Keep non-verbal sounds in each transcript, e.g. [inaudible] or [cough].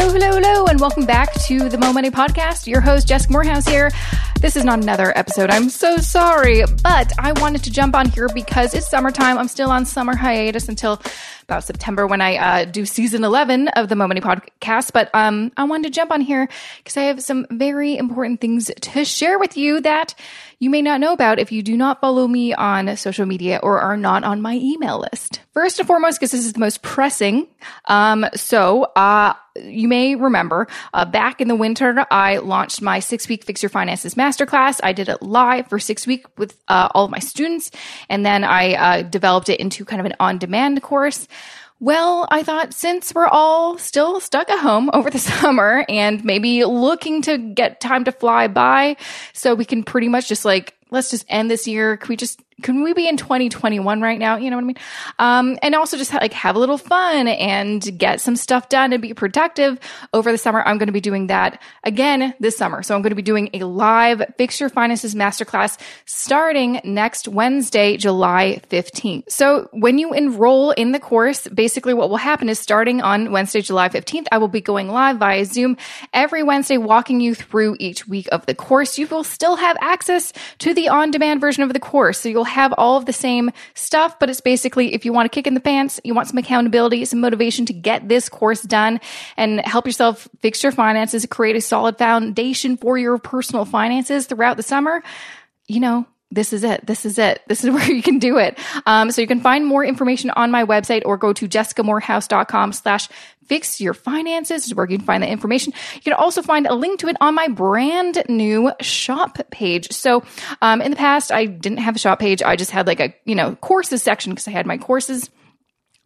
Hello, hello, hello, and welcome back to the Mo Money Podcast. Your host, Jessica Moorhouse here. This is not another episode. I'm so sorry, but I wanted to jump on here because it's summertime. I'm still on summer hiatus until about September when I uh, do season 11 of the Mo Money Podcast. But um, I wanted to jump on here because I have some very important things to share with you that you may not know about if you do not follow me on social media or are not on my email list. First and foremost, because this is the most pressing. Um, so, uh, you may remember uh, back in the winter, I launched my six week Fix Your Finances Masterclass. I did it live for six weeks with uh, all of my students, and then I uh, developed it into kind of an on demand course. Well, I thought since we're all still stuck at home over the [laughs] summer and maybe looking to get time to fly by, so we can pretty much just like, let's just end this year. Can we just can we be in 2021 right now? You know what I mean? Um, and also just like have a little fun and get some stuff done and be productive over the summer. I'm going to be doing that again this summer. So I'm going to be doing a live Fix Your Finances Masterclass starting next Wednesday, July 15th. So when you enroll in the course, basically what will happen is starting on Wednesday, July 15th, I will be going live via Zoom every Wednesday, walking you through each week of the course. You will still have access to the on demand version of the course. So you'll have all of the same stuff, but it's basically if you want to kick in the pants, you want some accountability, some motivation to get this course done and help yourself fix your finances, create a solid foundation for your personal finances throughout the summer, you know, this is it. This is it. [laughs] This is where you can do it. Um, so you can find more information on my website or go to jessicamoorhouse.com slash fix your finances is where you can find the information. You can also find a link to it on my brand new shop page. So, um, in the past, I didn't have a shop page. I just had like a, you know, courses section because I had my courses.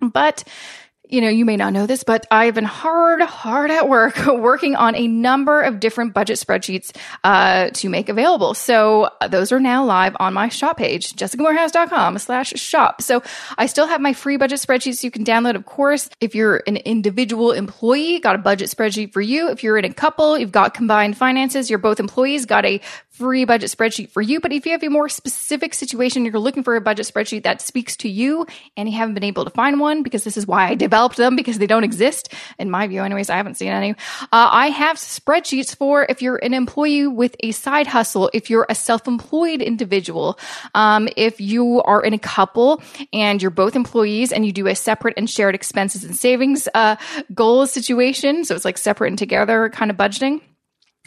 But you know, you may not know this, but I've been hard, hard at work [laughs] working on a number of different budget spreadsheets uh, to make available. So uh, those are now live on my shop page, jessicamoorhouse.com slash shop. So I still have my free budget spreadsheets you can download, of course. If you're an individual employee, got a budget spreadsheet for you. If you're in a couple, you've got combined finances, you're both employees, got a free budget spreadsheet for you. But if you have a more specific situation, you're looking for a budget spreadsheet that speaks to you and you haven't been able to find one because this is why I developed them because they don't exist in my view. Anyways, I haven't seen any. Uh, I have spreadsheets for if you're an employee with a side hustle, if you're a self-employed individual, um, if you are in a couple and you're both employees and you do a separate and shared expenses and savings, uh, goal situation. So it's like separate and together kind of budgeting.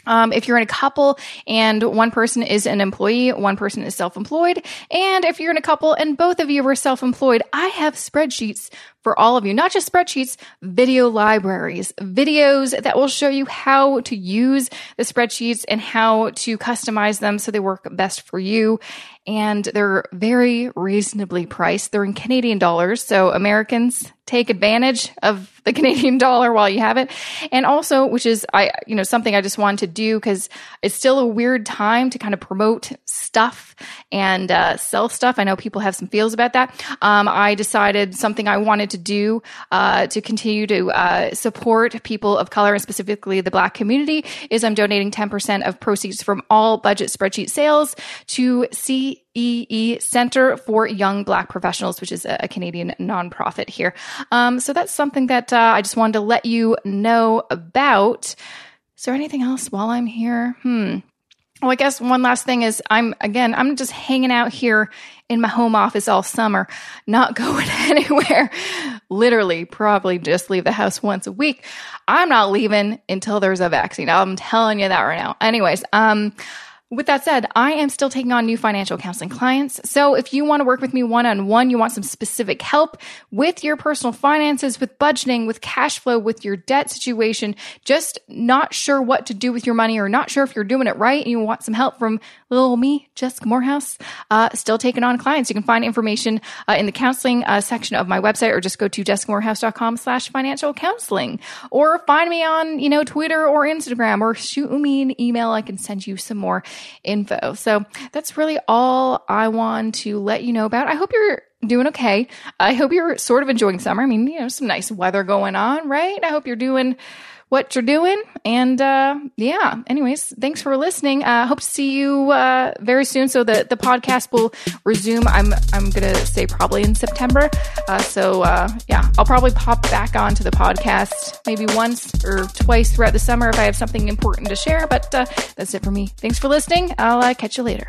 Um, if you're in a couple and one person is an employee, one person is self employed, and if you're in a couple and both of you are self employed, I have spreadsheets for all of you, not just spreadsheets, video libraries, videos that will show you how to use the spreadsheets and how to customize them so they work best for you. And they're very reasonably priced. They're in Canadian dollars. So Americans take advantage of the [laughs] Canadian dollar while you have it. And also, which is, I, you know, something I just wanted to do because it's still a weird time to kind of promote stuff and uh, sell stuff. I know people have some feels about that. Um, I decided something I wanted to do uh, to continue to uh, support people of color and specifically the Black community is I'm donating 10% of proceeds from all budget spreadsheet sales to CEE Center for Young Black Professionals, which is a, Canadian nonprofit here. Um, so that's something that uh, I just wanted to let you know about. Is there anything else while I'm here? Hmm. Well, I guess one last thing is I'm again, I'm just hanging out here in my home office all summer, not [laughs] going anywhere. Literally, probably just leave the house once a week. I'm not leaving until there's a vaccine. I'm telling you that right now. Anyways, um, with that said, I am still taking on new financial counseling clients. So if you want to work with me one on one, you want some specific help with your personal finances, with budgeting, with cash flow, with your debt situation, just not sure what to do with your money or not sure if you're doing it right and you want some help from little me, Jessica Moorhouse, uh, still taking on clients. You can find information uh, in the counseling uh, section of my website or just go to jessicamoorhouse.com slash financial counseling or find me on, you know, Twitter or Instagram or shoot me an email. I can send you some more info. So that's really all I want to let you know about. I hope you're doing okay. I hope you're sort of enjoying summer. I mean, you know, some nice weather going on, right? I hope you're doing what you're doing. And uh, yeah, anyways, thanks for listening. Uh, hope to see you uh, very soon. So the, the podcast will resume. I'm I'm gonna say probably in September. Uh, so uh, yeah, I'll probably pop back onto the podcast maybe once or twice throughout the summer if I have something important to share. But uh, that's it for me. Thanks for listening. I'll catch you later.